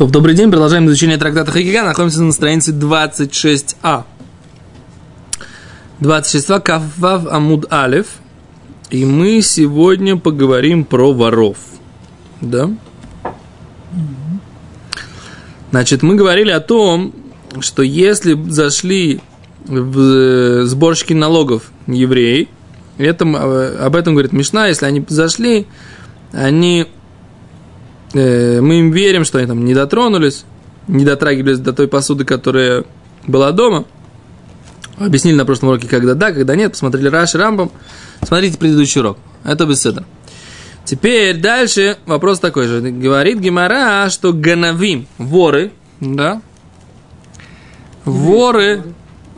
То, добрый день, продолжаем изучение трактата Хагига. Находимся на странице 26а. 26а, Кафвав Амуд Алев. И мы сегодня поговорим про воров. Да? Значит, мы говорили о том, что если зашли в э, сборщики налогов евреи, это, э, об этом говорит Мишна, если они зашли, они э, мы им верим, что они там не дотронулись, не дотрагивались до той посуды, которая была дома. Объяснили на прошлом уроке, когда да, когда нет. Посмотрели Раши, Рамбом. Смотрите предыдущий урок. Это беседа. Теперь дальше вопрос такой же. Говорит Гимара, что ганавим, воры, да, воры,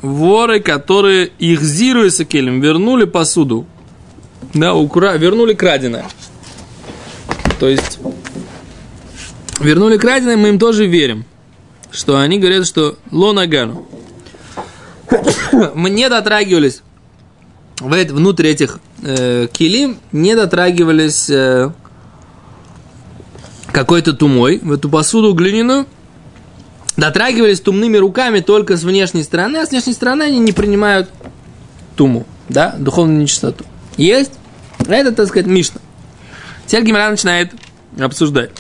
воры, которые их зируя келем, вернули посуду, да, укра... вернули краденое. То есть вернули краденое, мы им тоже верим. Что они говорят, что лонагану. Мы не дотрагивались внутрь этих э, килим, не дотрагивались э, какой-то тумой в эту посуду глиняную, дотрагивались тумными руками только с внешней стороны, а с внешней стороны они не принимают туму, да, духовную нечистоту. Есть? Это, так сказать, Мишна. Теперь Гимара начинает обсуждать.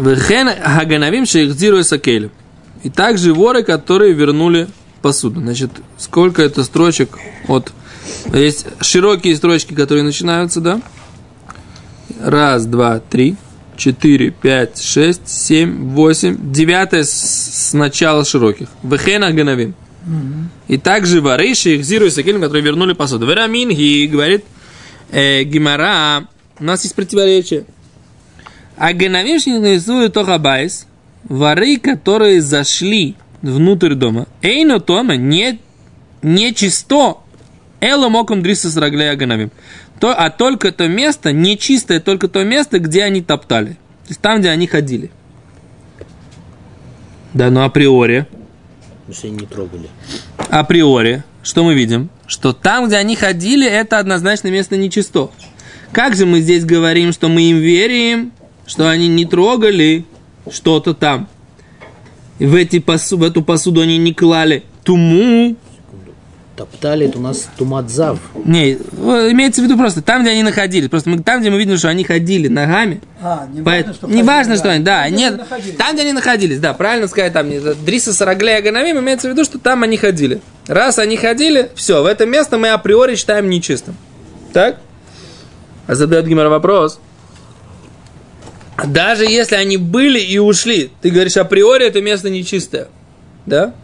Вехен Хаганавим Шейхдиру Сакелю. И также воры, которые вернули посуду. Значит, сколько это строчек от... Есть широкие строчки, которые начинаются, да? Раз, два, три, четыре, пять, шесть, семь, восемь. Девятое с, начала широких. Вехена Ганавим. И также воры Шейхдиру Сакелю, которые вернули посуду. Верамин и говорит э, Гимара, у нас есть противоречие. А генавишник нарисует Тохабайс, воры, которые зашли внутрь дома, эйно тома не, не чисто, эло моком дриса с раглея ганавим. То, а только то место, нечистое только то место, где они топтали. То есть там, где они ходили. Да, но априори. Если не трогали. Априори, что мы видим? Что там, где они ходили, это однозначно место нечисто. Как же мы здесь говорим, что мы им верим, что они не трогали что-то там. В, эти посу, в эту посуду они не клали туму. Топтали, это у нас тумадзав. Не, имеется в виду просто там, где они находились. Просто мы, там, где мы видим, что они ходили ногами. А, не Поэт... важно, что не важно, что они, да, Там, где нет, они находились. там, где они находились, да, правильно сказать, там, Дриса Сараглея Ганавим, имеется в виду, что там они ходили. Раз они ходили, все, в это место мы априори считаем нечистым. Так? А задает Гимара вопрос. Даже если они были и ушли, ты говоришь, априори это место нечистое. Да?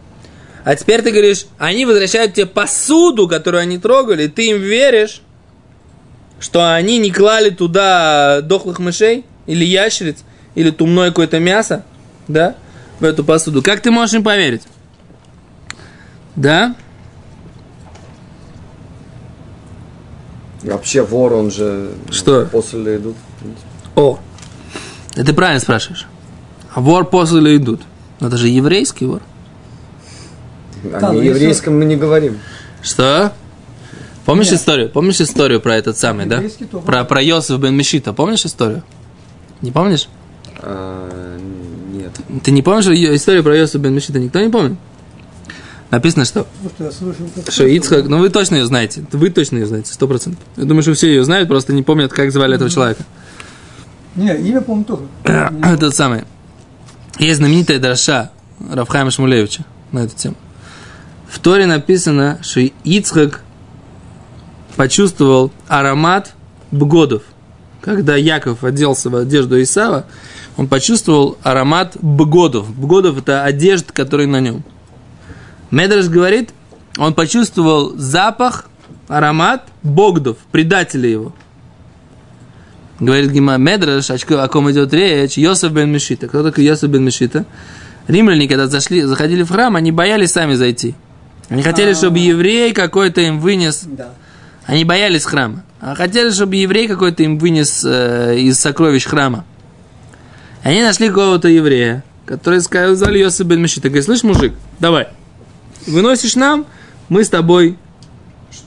А теперь ты говоришь, они возвращают тебе посуду, которую они трогали, и ты им веришь, что они не клали туда дохлых мышей, или ящериц, или тумное какое-то мясо, да, в эту посуду. Как ты можешь им поверить? Да? Вообще вор, он же Что? после идут. О, это ты правильно спрашиваешь. А вор после идут. Но это же еврейский вор. О если- еврейском мы не говорим. Что? Помнишь Нет. историю? Помнишь историю про этот самый, да? Про, про Йосиф бен Мешита. Помнишь историю? Не помнишь? А, нет. Ты не помнишь историю про Йосиф бен Мешита? Никто не помнит? Написано, что Что Ицхак, ну вы точно ее знаете, вы точно ее знаете, сто процентов. Я думаю, что все ее знают, просто не помнят, как звали этого человека. Не, имя, по-моему, тоже. Этот самый. Есть знаменитая дроша Рафхайма Шмулевича на эту тему. В Торе написано, что Ицхак почувствовал аромат бгодов. Когда Яков оделся в одежду Исава, он почувствовал аромат бгодов. Бгодов – это одежда, которая на нем. Медраш говорит, он почувствовал запах, аромат богдов, предателя его. Говорит Гима Медраш, о ком идет речь, Йосиф бен Мешита. Кто такой Йосиф бен Мешита? Римляне, когда зашли, заходили в храм, они боялись сами зайти. Они хотели, чтобы еврей какой-то им вынес Да. они боялись храма. А хотели, чтобы еврей какой-то им вынес э, из сокровищ храма. И они нашли какого-то еврея, который сказал Йосиф бен Мешита. Говорит, слышь, мужик, давай, выносишь нам, мы с тобой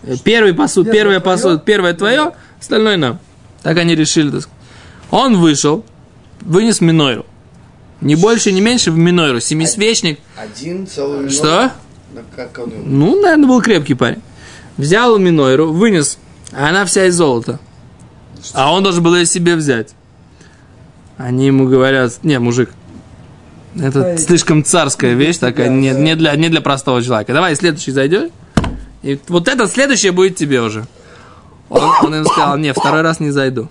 э, первый посуд, Первое первое твое. посуд, первое твое, остальное нам. Так они решили. так сказать. Он вышел, вынес минойру. Не больше, не меньше в минойру. Семисвечник. Один целый Что? Ну, как он его? Ну, наверное, был крепкий парень. Взял минойру, вынес, а она вся из золота. А он должен был ее себе взять. Они ему говорят, не, мужик, это Ой. слишком царская вещь такая, не, не, для, не для простого человека. Давай, следующий зайдешь. И вот это следующее будет тебе уже. Он, он им сказал, не, второй раз не зайду.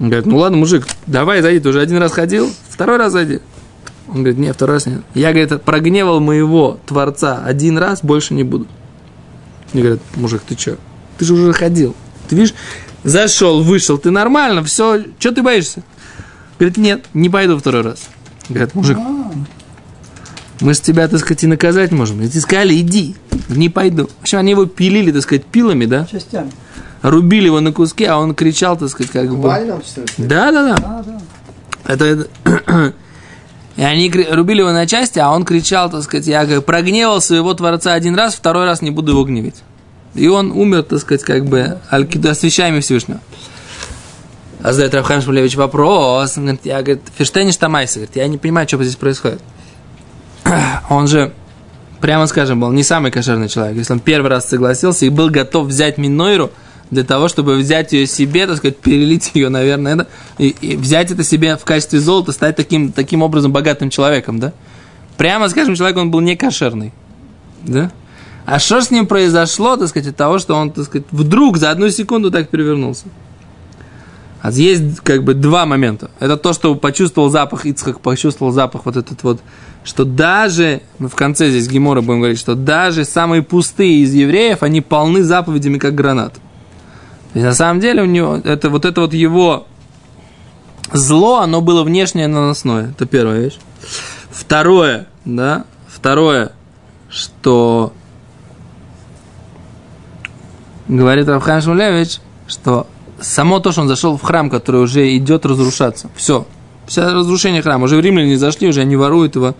Он говорит, ну ладно, мужик, давай зайди, ты уже один раз ходил, второй раз зайди. Он говорит, нет, второй раз нет. Я, говорит, прогневал моего Творца один раз, больше не буду. Мне говорят, мужик, ты что? Ты же уже ходил. Ты видишь, зашел, вышел, ты нормально, все, что ты боишься? Говорит, нет, не пойду второй раз. Говорят, мужик, мы с тебя, так сказать, и наказать можем. И сказали, иди, не пойду. В общем, они его пилили, так сказать, пилами, да? Частями. Рубили его на куски, а он кричал, так сказать, как бы... Да, да, да. А, да. Это, это- И они рубили его на части, а он кричал, так сказать, я как прогневал своего Творца один раз, второй раз не буду его гневить. И он умер, так сказать, как бы аль-киду, освящаемый Всевышнего. А задает Рафхайм Шмулевич вопрос. Он говорит, я, говорит, Ферштейниш Тамайса, говорит, я не понимаю, что здесь происходит. Он же, прямо скажем, был не самый кошерный человек. Если он первый раз согласился и был готов взять Минойру для того, чтобы взять ее себе, так сказать, перелить ее, наверное, это, и, и взять это себе в качестве золота, стать таким, таким образом богатым человеком, да? Прямо скажем, человек он был не кошерный, да? А что с ним произошло, так сказать, от того, что он, так сказать, вдруг за одну секунду так перевернулся? А есть как бы два момента. Это то, что почувствовал запах, Ицхак почувствовал запах вот этот вот, что даже, ну, в конце здесь Гемора будем говорить, что даже самые пустые из евреев, они полны заповедями, как гранат. Есть, на самом деле у него, это вот это вот его зло, оно было внешнее наносное. Это первая вещь. Второе, да, второе, что говорит Равхан Шмулевич, что само то, что он зашел в храм, который уже идет разрушаться, все, все разрушение храма, уже римляне зашли, уже они воруют его.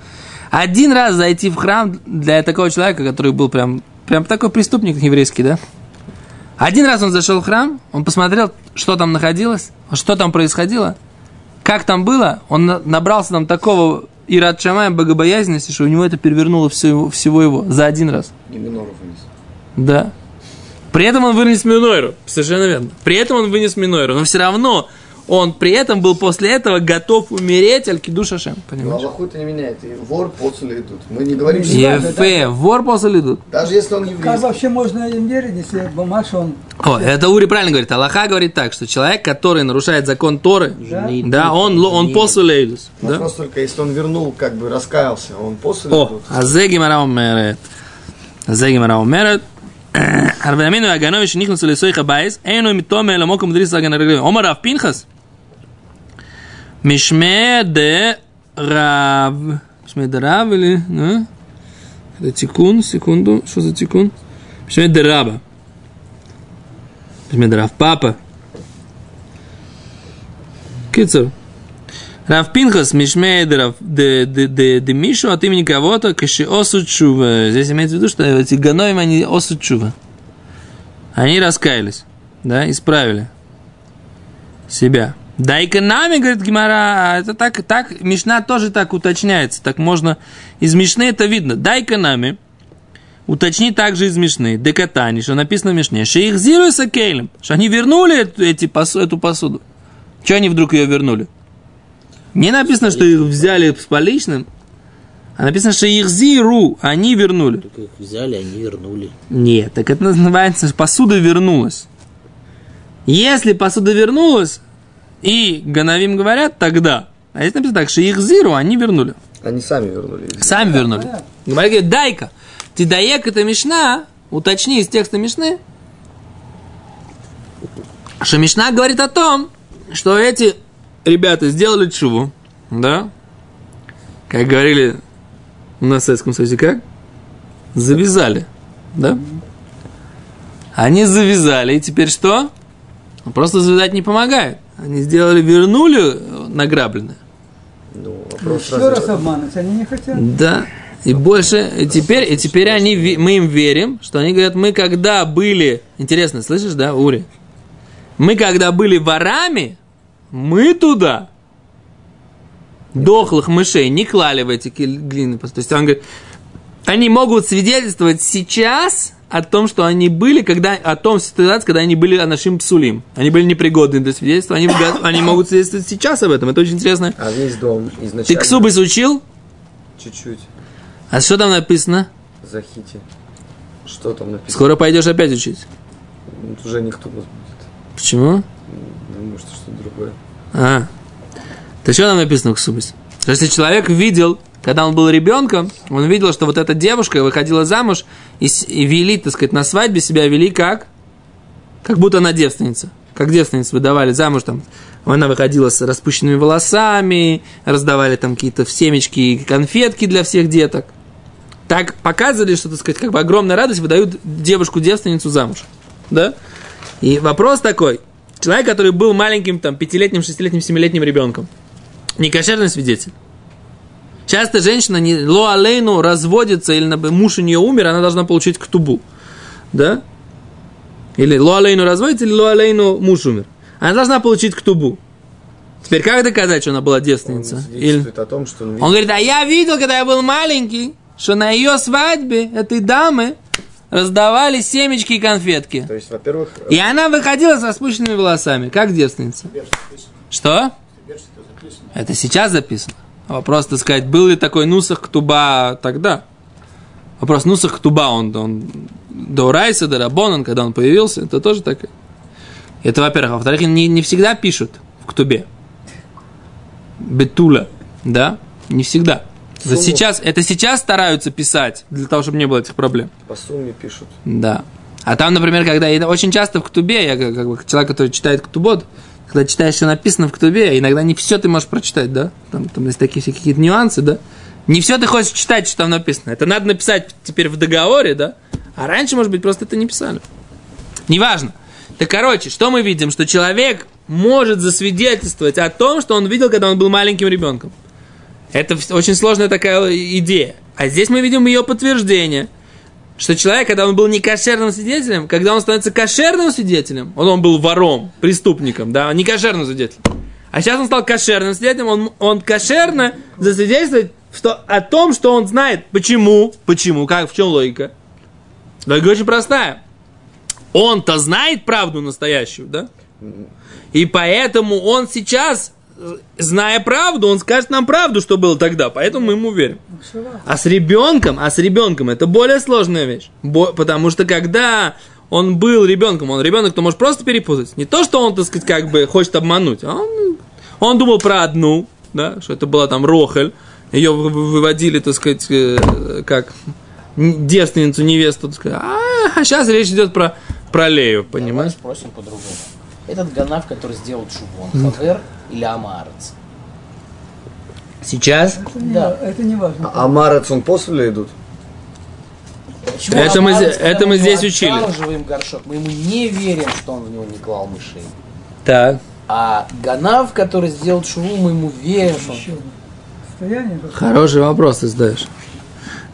Один раз зайти в храм для такого человека, который был прям, прям такой преступник еврейский, да? Один раз он зашел в храм, он посмотрел, что там находилось, что там происходило, как там было, он на- набрался там такого Ират Шамая богобоязненности, что у него это перевернуло всё его- всего его за один раз. И Миноров вниз. Да. При этом он вынес Минойру. Совершенно верно. При этом он вынес Минойру. Но все равно он при этом был после этого готов умереть аль душа шем. Понимаешь? Ну, Аллаху это не меняет. И вор после идут. Мы не говорим, что... Ефе, вор после идут. Даже если он еврей. Как вообще можно им верить, если Бамаш он... О, это Ури правильно говорит. Аллаха говорит так, что человек, который нарушает закон Торы, да, да он, он после идут. Да? Вопрос только, если он вернул, как бы раскаялся, он после О, идут. А Зегимара умерет. Зегимара умерет. הרבה ימינו הגנובי שנכנסו לסויך הבייס, אינו עם תומה אלא מוקום דריס הגן הרגלים. עומר רב פנחס. משמע דרב. משמע דרב, נו? זה תיקון, סקונדו, שו זה תיקון? משמע דרבא. משמע דרב פאפה. קיצר. Рав Пинхас Мишмей Демишу от имени кого-то Кашиосу Чува. Здесь имеется в виду, что эти ганоим, они осу. Они раскаялись, да, исправили себя. Дай-ка нами, говорит Гимара, это так, так, Мишна тоже так уточняется, так можно, из Мишны это видно. Дай-ка нами, уточни также из Мишны, Декатани, что написано в Мишне, что их зируется кейлем, что они вернули эту, эти, эту посуду. Чего они вдруг ее вернули? Не написано, что их взяли с поличным, а написано, что их зиру, они вернули. Только их взяли, они вернули. Нет, так это называется, посуда вернулась. Если посуда вернулась, и Ганавим говорят, тогда. А здесь написано так, что их зиру, они вернули. Они сами вернули. Сами вернули. Говорит, говорит, дай-ка, ты даек это Мишна, уточни из текста Мишны, что Мишна говорит о том, что эти ребята сделали чуву, да, как говорили в Советском Союзе, как? Завязали, да? Они завязали, и теперь что? Ну, Просто завязать не помогает. Они сделали, вернули награбленное. Ну, вопрос еще разве- раз обмануть, они не хотят. Да. И больше, и теперь, и теперь они, мы им верим, что они говорят, мы когда были, интересно, слышишь, да, Ури? Мы когда были ворами, мы туда дохлых мышей не клали в эти глины. То есть он говорит, они могут свидетельствовать сейчас о том, что они были, когда, о том ситуации, когда они были анашим псулим. Они были непригодны для свидетельства, они, они могут свидетельствовать сейчас об этом. Это очень интересно. А весь дом Ты изначально... ксубыс учил? Чуть-чуть. А что там написано? Захити. Что там написано? Скоро пойдешь опять учить. Ну, Уже никто нас будет. Почему? Думаю, что что-то другое. А. То что там написано в Ксубис? Что Если человек видел, когда он был ребенком, он видел, что вот эта девушка выходила замуж и, и вели, так сказать, на свадьбе себя вели как? Как будто она девственница. Как девственницу выдавали замуж там. Она выходила с распущенными волосами, раздавали там какие-то семечки и конфетки для всех деток. Так показывали, что, так сказать, как бы огромная радость выдают девушку-девственницу замуж. Да? И вопрос такой. Человек, который был маленьким, там, пятилетним, шестилетним, семилетним ребенком. Некошерный свидетель. Часто женщина не ло алейну разводится, или муж у нее умер, она должна получить ктубу. Да? Или ло алейну разводится, или ло алейну муж умер. Она должна получить ктубу. Теперь как доказать, что она была Он девственница? Или... свидетельствует о том, что он Он говорит, а я видел, когда я был маленький, что на ее свадьбе этой дамы раздавали семечки и конфетки. То есть, во-первых, И она выходила с распущенными волосами, как девственница. Что? Это сейчас записано. Вопрос, так сказать, был ли такой Нусах Ктуба тогда? Вопрос, Нусах Ктуба, он, он до Райса, до Рабонан, когда он появился, это тоже так. Это, во-первых. А во-вторых, не, не всегда пишут в Ктубе. Бетула, да? Не всегда. Сумму. сейчас, это сейчас стараются писать, для того, чтобы не было этих проблем. по сумме пишут. Да. А там, например, когда и очень часто в Ктубе, я как, как бы человек, который читает Ктубот, когда читаешь, что написано в Ктубе, иногда не все ты можешь прочитать, да? Там, там есть такие всякие какие-то нюансы, да? Не все ты хочешь читать, что там написано. Это надо написать теперь в договоре, да? А раньше, может быть, просто это не писали. Неважно. Так, короче, что мы видим? Что человек может засвидетельствовать о том, что он видел, когда он был маленьким ребенком. Это очень сложная такая идея. А здесь мы видим ее подтверждение, что человек, когда он был не кошерным свидетелем, когда он становится кошерным свидетелем, он, он был вором, преступником, да, не кошерным свидетелем. А сейчас он стал кошерным свидетелем, он, он кошерно засвидетельствует что, о том, что он знает. Почему? Почему? Как? В чем логика? Логика очень простая. Он-то знает правду настоящую, да? И поэтому он сейчас, э, зная правду, он скажет нам правду, что было тогда. Поэтому мы ему верим. А с ребенком, а с ребенком это более сложная вещь. Бо- потому что когда он был ребенком, он ребенок, то может просто перепутать. Не то, что он, так сказать, как бы хочет обмануть, а он, он думал про одну, да, что это была там Рохель, ее вы- вы- выводили, так сказать, э, как девственницу, невесту, так сказать. А, сейчас речь идет про, про Лею, Давай понимаешь? спросим по-другому. Этот ганав, который сделал шубу, он хавер амарец? Сейчас? Это не, Да. это не важно. А Марец, он после идут? Почему Это мы амарец, это мы здесь учили. горшок, мы ему не верим, что он в него не клал мышей. Так. А ганав, который сделал шуву, мы ему верим, что он... Хороший вопрос ты задаешь.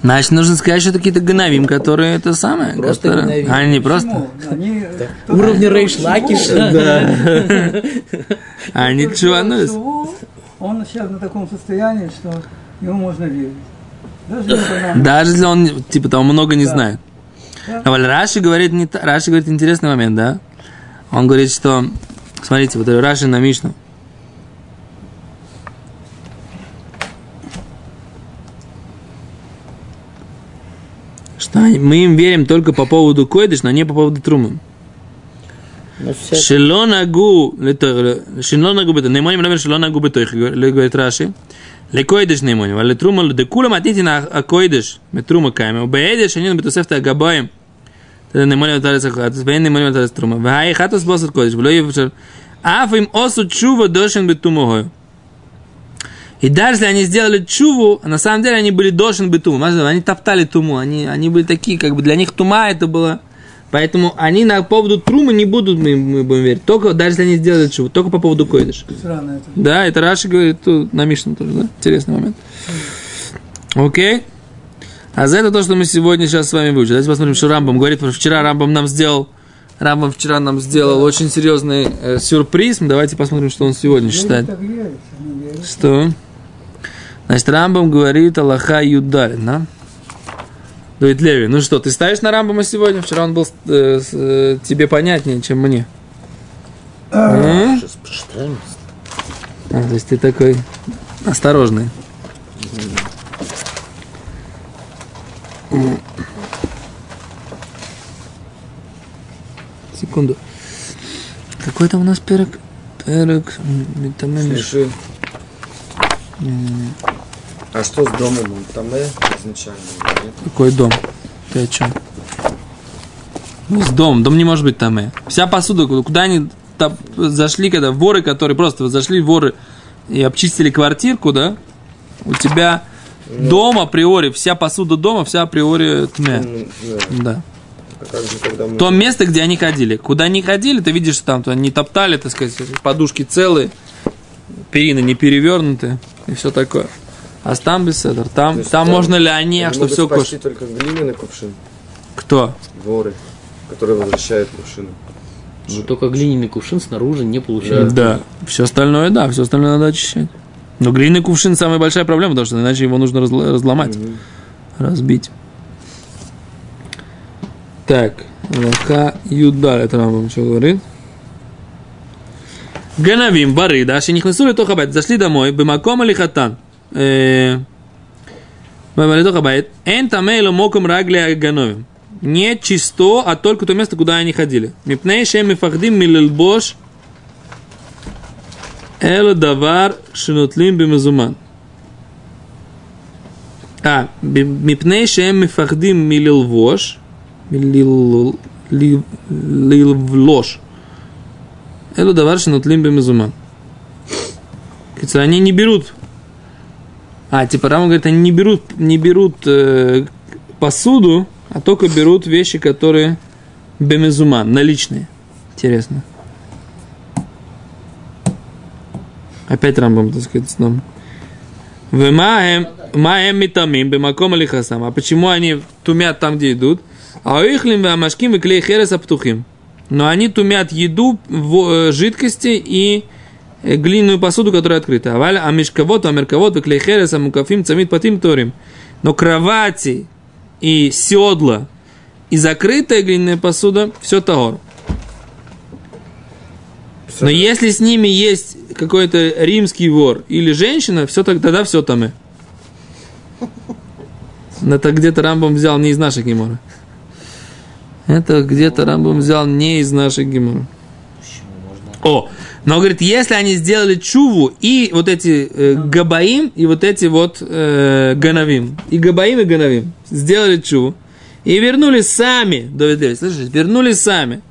Значит, нужно сказать, что это какие-то гнавим, которые это самое. Просто которые- гнавим. Не просто. Почему? Они, Уровни Рейш Лакиша. Да. Они чувануют. Он сейчас на таком состоянии, что ему можно верить. Даже если нам... Даже если он, типа, там много не знает. А Раши говорит, не Раши говорит интересный момент, да? Он говорит, что, смотрите, вот Раши на Мишну. Мы им верим только по поводу койдыш, но не по поводу трумы. Ну, шело нагу, шело нагу бето, не моним, шело нагу бето, говорит Раши. Лекойдыш не моним, а летрума, декулам атите на а Койдыш, акойдыш, метрума кайме, убеедеш, они на бетусефта агабаем. Тогда не моним атарес ахатус, вен не моним атарес трума. Вай хатус босат койдыш, бло ефшер. Аф им осу чува дошен бетумогою. И даже если они сделали чуву, на самом деле они были дошен бетуму. Они топтали туму. Они, они были такие, как бы для них тума это было. Поэтому они на поводу трумы не будут, мы, мы будем верить. Только, даже если они сделали чуву, только по поводу койдыш. Это. Да, это Раши говорит тут на Мишну тоже, да? Интересный момент. Окей. А за это то, что мы сегодня сейчас с вами выучили. Давайте посмотрим, что Рамбам говорит. Вчера Рамбам нам сделал Рамбам вчера нам сделал очень серьезный э, сюрприз. Давайте посмотрим, что он сегодня считает. Что? Значит, Рамбам говорит Аллаха Юдаль, да? Говорит Леви, ну что, ты ставишь на Рамбама сегодня? Вчера он был э, с- э, тебе понятнее, чем мне. Прочитаем. А, то есть ты такой осторожный. Секунду. Какой там у нас перек? Перек. там, м, Слушай. А что с домом? Он там э, изначально? нет? Какой дом? Ты о чем? Ну, с дом. Дом не может быть там. э. Вся посуда, куда они та- зашли, когда воры, которые просто вот зашли воры и обчистили квартирку, да? У тебя дом априори, вся посуда дома, вся априори тьме. Ну, да. А мы... То место, где они ходили. Куда они ходили, ты видишь, что там то не топтали, так сказать, подушки целые, перины не перевернуты и все такое. А там беседер. Там, там, там можно ли а они, а что все кошки. только глиняный кувшин. Кто? Воры, которые возвращают кувшины. Ну, только глиняный кувшин снаружи не получается. Да. да, все остальное, да, все остальное надо очищать. Но глиняный кувшин самая большая проблема, потому что иначе его нужно разл- разломать, угу. разбить. Так, лоха Юда, это нам что говорит? Ганавим, бары, да, не хнесули, то хабать, зашли домой, Бимаком или хатан. Эн тамейло моком рагли агановим. Не чисто, а только то место, куда они ходили. Мипней шем и фахдим милельбош эло давар шинутлим бимазуман. А, мипней шем и фахдим милельбош лилвлош. Эло давар шинутлим бимазуман. Они не берут а, типа Рама говорит, они не берут, не берут э, посуду, а только берут вещи, которые бемезуман, наличные. Интересно. Опять Рамбам, так сказать, нам. Маем митамим, бемаком алихасам. А почему они тумят там, где идут? А ихлим вамашким и клей херес аптухим. Но они тумят еду, во- э, жидкости и глиняную посуду, которая открыта. Аваль, а мешковод, а мерковод, и клей херес, а мукафим, цамит патим торим. Но кровати и седла и закрытая глиняная посуда, все таор. Но если с ними есть какой-то римский вор или женщина, все так, тогда все там. Это где-то Рамбом взял не из нашей геморы. Это где-то Рамбом взял не из нашей. Почему можно? О, но говорит, если они сделали чуву и вот эти э, габаим, и вот эти вот э, ганавим, и габаим, и ганавим, сделали чуву, и вернулись сами, Давид Леви, слышишь, вернулись сами.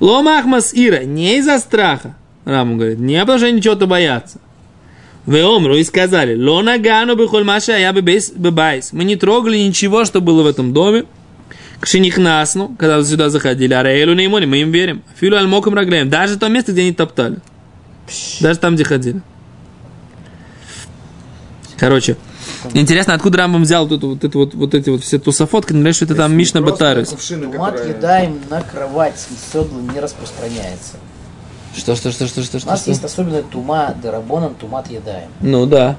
Лома Ахмас Ира, не из-за страха, Раму говорит, не потому что они чего-то боятся. Вы омру и сказали, лона гану бихоль маша, а я бы бебайс. Мы не трогали ничего, что было в этом доме. Кшенихнасну, когда сюда заходили, а Раэлю не мы им верим. Филу альмоком раглеем. Даже то место, где они топтали. Даже там, где ходили. Короче, интересно, откуда Рамбам взял вот, эту, вот, эту, вот, вот эти вот все тусофотки, но что это там Мишна Батарис. Тумат которые... едаем на кровать и седла не распространяется. Что, что, что, что, что, У что? нас что? есть особенная тума дерабонан, тумат едаем. Ну да.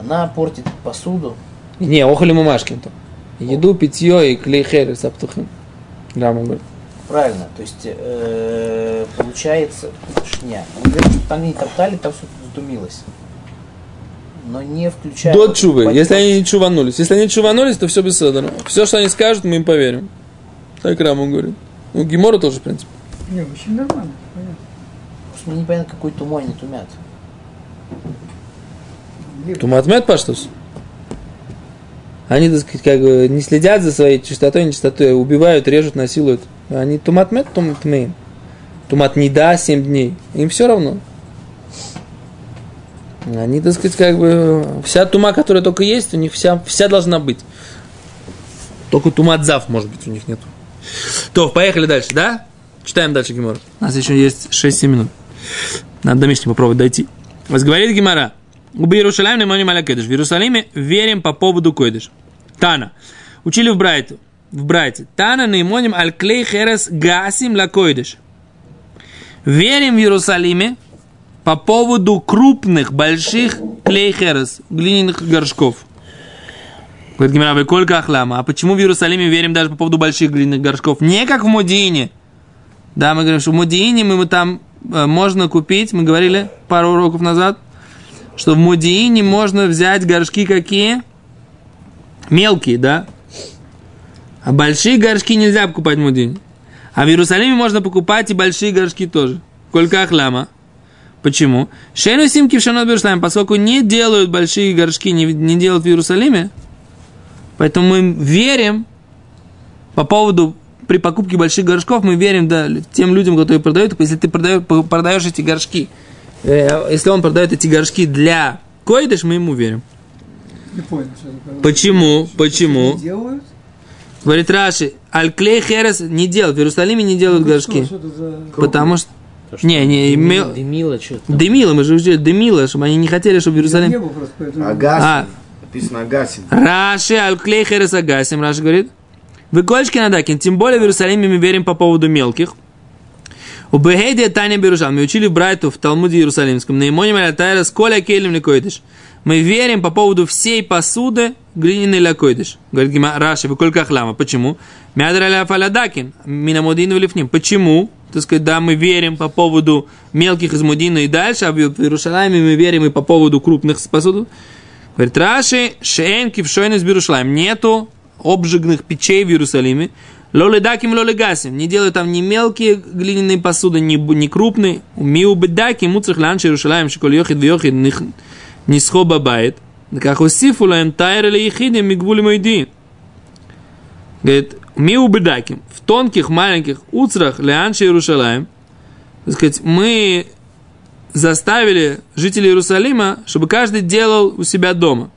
Она портит посуду. Не, охали мамашкин то. Еду, питье и клей херес с аптухим. Рамбам говорит. Правильно. То есть э, получается шня. Что там не топтали, там все сдумилось. Но не включая... До чувы. Под- Если они не чуванулись. Если они чуванулись, то все без Все, что они скажут, мы им поверим. Так Рамбам говорит. Ну, Гимора тоже, в принципе. Не, очень нормально. понятно. Просто мне непонятно, какой тумой они тумят. Туматмет паштус. Они, так сказать, как бы не следят за своей чистотой, нечистотой, а убивают, режут, насилуют. Они туматмет, туматмеем. Тумат не да 7 дней. Им все равно. Они, так сказать, как бы вся тума, которая только есть, у них вся, вся должна быть. Только тумат зав, может быть, у них нету. То, поехали дальше, да? Читаем дальше Гимор. У нас еще есть 6-7 минут. Надо до попробовать дойти. Возговорит Гимара. В Иерусалиме не моним аля кедыш. В Иерусалиме верим по поводу койдыш. Тана. Учили в Брайту. В Брайте. Тана не моним аль клей херес гасим ла койдыш. Верим в Иерусалиме по поводу крупных, больших клей херес, глиняных горшков. Говорит Гимара, вы колька ахлама. А почему в Иерусалиме верим даже по поводу больших глиняных горшков? Не как в Мудиине. Да, мы говорим, что в Мудиине мы там э, можно купить, мы говорили пару уроков назад, что в Мудиине можно взять горшки какие? Мелкие, да? А большие горшки нельзя покупать в Мудиине. А в Иерусалиме можно покупать и большие горшки тоже. Колька ахлама. Почему? Шейну симки в Шанот поскольку не делают большие горшки, не, не делают в Иерусалиме, поэтому мы верим по поводу при покупке больших горшков, мы верим да, тем людям, которые продают, если ты продаешь, продаешь эти горшки, если он продает эти горшки для койдыш, мы ему верим. Не понял. Почему? Почему? Не делают? Говорит Раши, Аль-Клей Херес не делают, в Иерусалиме не делают Ну, горшки. Что, что за... Потому что... То, что Не, не, дымило, имел- дымило что-то. Демила, мы же учили Демила, чтобы они не хотели, чтобы Иерусалиме... было просто, поэтому... Агасин. А. Написано Агасин. Раши аль-клей херес агасим, Раши говорит. Вы кольчки надакин, тем более в Иерусалиме мы верим по поводу мелких. У Бехейде Таня Берушал, мы учили в Брайту в Талмуде Иерусалимском, на имоне Малятайра с коля келем лекойдыш. Мы верим по поводу всей посуды глиняной лекойдыш. Говорит Гима Раши, вы колька хлама. Почему? Мядра ля фалядакин, минамудину лифним. Почему? Так сказать, да, мы верим по поводу мелких из Мудина и дальше, а в Иерусалиме мы верим и по поводу крупных посуд. Говорит, Раши, шейн кившойн из Берушлаем. Нету обжигных печей в Иерусалиме. Лоледаким лолегасим. Не делают там ни мелкие глиняные посуды, ни, ни крупные. Миу бедаки муцах ланши Иерусалаем, шиколь йохид вьохид нисхо бабайт. Как усифу лаем тайр или ехидим мигвули мойди. Говорит, миу бедаким. В тонких маленьких уцрах леанши Иерусалаем. Так сказать, мы заставили жителей Иерусалима, чтобы каждый делал у себя дома.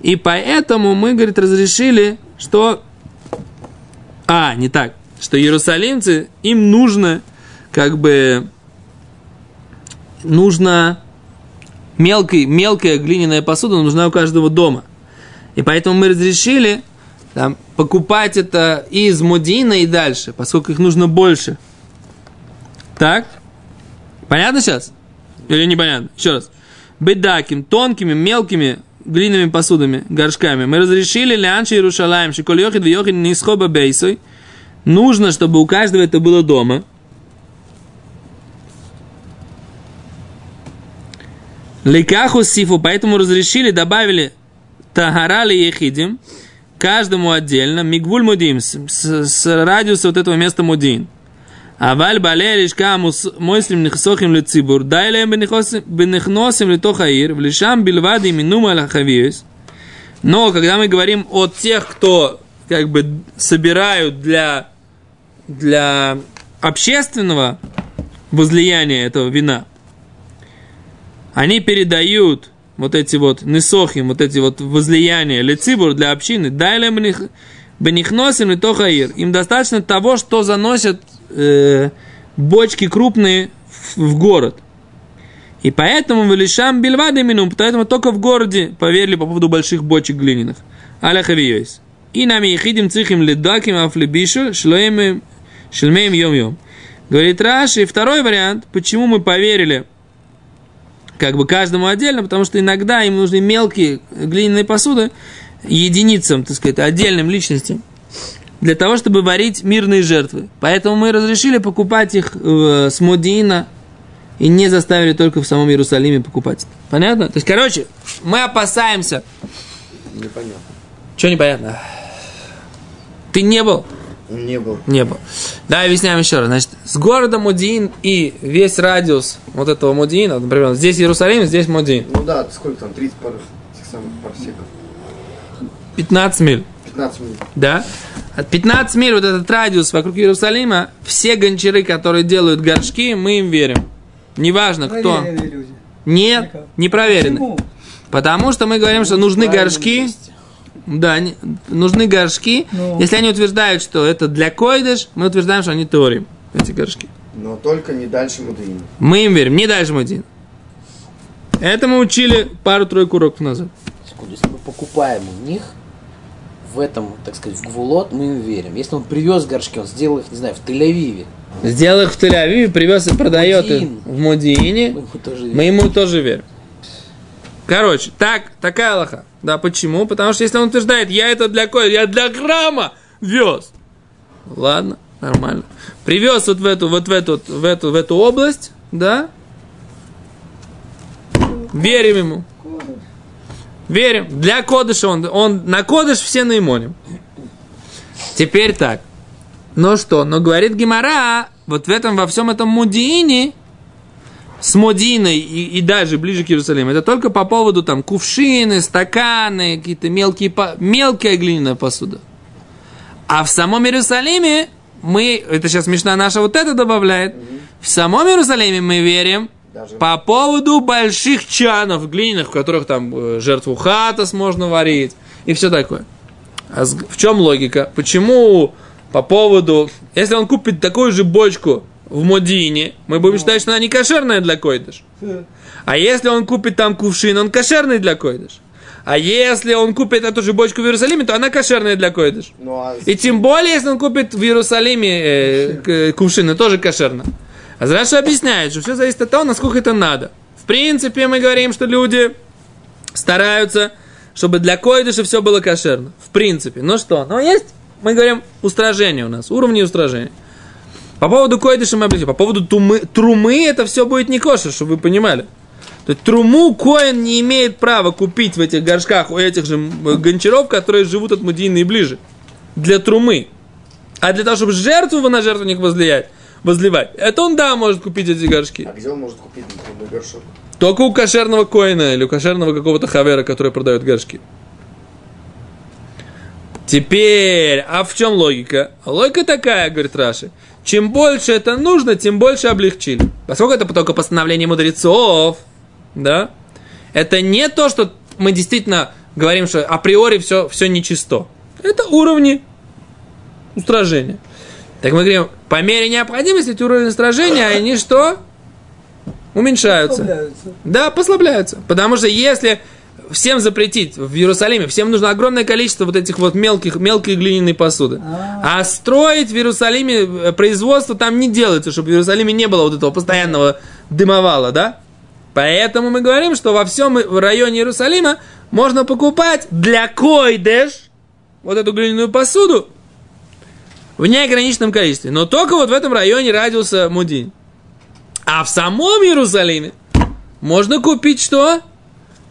И поэтому мы, говорит, разрешили, что... А, не так. Что иерусалимцы, им нужно, как бы, нужно мелкой, мелкая глиняная посуда нужна у каждого дома. И поэтому мы разрешили там, покупать это из Мудина и дальше, поскольку их нужно больше. Так? Понятно сейчас? Или непонятно? Еще раз. Бедаким, тонкими, мелкими глиняными посудами, горшками. Мы разрешили лянши Иерушалаем, шиколь йохид вьохид нисхоба бейсой. Нужно, чтобы у каждого это было дома. Ликаху сифу, поэтому разрешили, добавили тагара ли ехидим, каждому отдельно, мигвуль мудим, с- с радиуса вот этого места мудин. אבל בעלי הלשכה המוסלמים נחסוכים לציבור, די להם בנכנוסים- בנכנוסים לתוך העיר, ולשם בלבד ימינום על החביוס. Но когда мы говорим о тех, кто как бы собирают для, для общественного возлияния этого вина, они передают вот эти вот несохим, вот эти вот возлияния лецибур для общины, дай лем бенихносим и тохаир. Им достаточно того, что заносят э, бочки крупные в, в город. И поэтому в Илишам Бельвады минум, поэтому только в городе поверили по поводу больших бочек глиняных. Аля хавиёйс. И нами ехидим цихим ледаким афлебишу шлоем шельмеем йом-йом. Говорит Раши, второй вариант, почему мы поверили как бы каждому отдельно, потому что иногда им нужны мелкие глиняные посуды единицам, так сказать, отдельным личностям, для того, чтобы варить мирные жертвы. Поэтому мы разрешили покупать их э, с Модиина и не заставили только в самом Иерусалиме покупать. Понятно? То есть, короче, мы опасаемся. Непонятно. Что непонятно? Ты не был? Не был. Не был. Да, объясняем еще раз. Значит, с города Мудин и весь радиус вот этого Мудина, например, здесь Иерусалим, здесь Мудин. Ну да, сколько там, 30 пар, самых парсеков. 15 миль. 15 минут. Да? От 15 миль, вот этот радиус вокруг Иерусалима, все гончары, которые делают горшки, мы им верим. Неважно, кто. Люди. Нет, не проверены. Почему? Потому что мы говорим, что нужны горшки. Да, не- нужны горшки. Ну. Если они утверждают, что это для койдыш, мы утверждаем, что они теорим, эти горшки. Но только не дальше Мудеина. Мы им верим, не дальше Мудин. Это мы учили пару-тройку уроков назад. Секунду, если мы покупаем у них, в этом, так сказать, в Гвулот, мы им верим. Если он привез горшки, он сделал их, не знаю, в Тель-Авиве, Сделал их в Тель-Авиве, привез и продает их Модин. в Мудиине. мы ему тоже верим. Мы ему тоже верим. Короче, так, такая Аллаха. Да, почему? Потому что если он утверждает, я это для кое, я для грамма вез. Ладно, нормально. Привез вот в эту, вот в эту, в эту, в эту область, да? Верим ему. Верим. Для кодыша он, он на кодыш все наимоним. Теперь так. Ну что, но говорит Гимара, вот в этом, во всем этом Мудиине, с Модиной и, и даже ближе к Иерусалиму, это только по поводу там кувшины, стаканы, какие-то мелкие, мелкая глиняная посуда. А в самом Иерусалиме мы, это сейчас смешно наша вот это добавляет, в самом Иерусалиме мы верим Даже по поводу больших чанов глиняных, в которых там э, жертву хатас можно варить и все такое. А в чем логика? Почему по поводу... Если он купит такую же бочку в Модине, мы будем считать, что она не кошерная для койдыш. А если он купит там кувшин, он кошерный для койдыш. А если он купит эту же бочку в Иерусалиме, то она кошерная для койдыш. Ну, а И тем более, если он купит в Иерусалиме э, кувшины, тоже кошерно. А Раша объясняет, что все зависит от того, насколько это надо. В принципе, мы говорим, что люди стараются, чтобы для койдыша все было кошерно. В принципе. Ну что, но есть, мы говорим, устражение у нас, уровни устражения. По поводу койдыша мы объяснили. По поводу тумы, трумы это все будет не кошер, чтобы вы понимали. То есть труму коин не имеет права купить в этих горшках у этих же гончаров, которые живут от Мудины ближе. Для трумы. А для того, чтобы жертву на жертвенник возлиять, возливать, это он, да, может купить эти горшки. а где он может купить например, горшок? Только у кошерного коина или у кошерного какого-то хавера, который продает горшки. Теперь, а в чем логика? Логика такая, говорит Раши. Чем больше это нужно, тем больше облегчили. Поскольку это только постановление мудрецов, да, это не то, что мы действительно говорим, что априори все, все нечисто. Это уровни устражения. Так мы говорим, по мере необходимости эти уровни устражения, они что? Уменьшаются. Расслабляются. Да, послабляются. Потому что если всем запретить в Иерусалиме, всем нужно огромное количество вот этих вот мелких, мелкой глиняной посуды. А. А строить в Иерусалиме э, производство там не делается, чтобы в Иерусалиме не было вот этого постоянного дымовала, да? Поэтому мы говорим, что во всем в районе Иерусалима можно покупать для койдеш вот эту глиняную посуду в неограниченном количестве. Но только вот в этом районе радиуса Мудин. А в самом Иерусалиме можно купить что?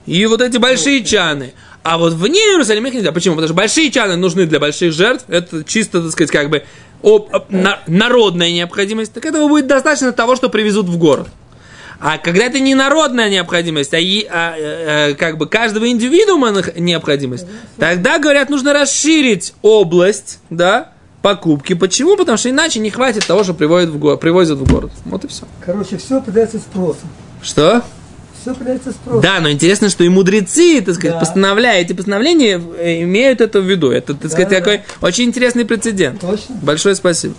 И вот эти большие чаны. А вот вне Иерусалима их нельзя. Почему? Потому что большие чаны нужны для больших жертв. Это чисто, так сказать, как бы об- об- на- народная необходимость. Так этого будет достаточно того, что привезут в город. А когда это не народная необходимость, а, и- а, э, как бы каждого индивидуума необходимость, тогда, говорят, нужно расширить область, да, покупки. Почему? Потому что иначе не хватит того, что привозят в, го- привозят в город. Вот и все. Короче, все подается спросом. Что? Все подается спросом. Да, но интересно, что и мудрецы, так сказать, Да. постановляя эти постановления, э, имеют это в виду. Это, так сказать, Да, да. такой очень интересный прецедент. Точно. Большое спасибо.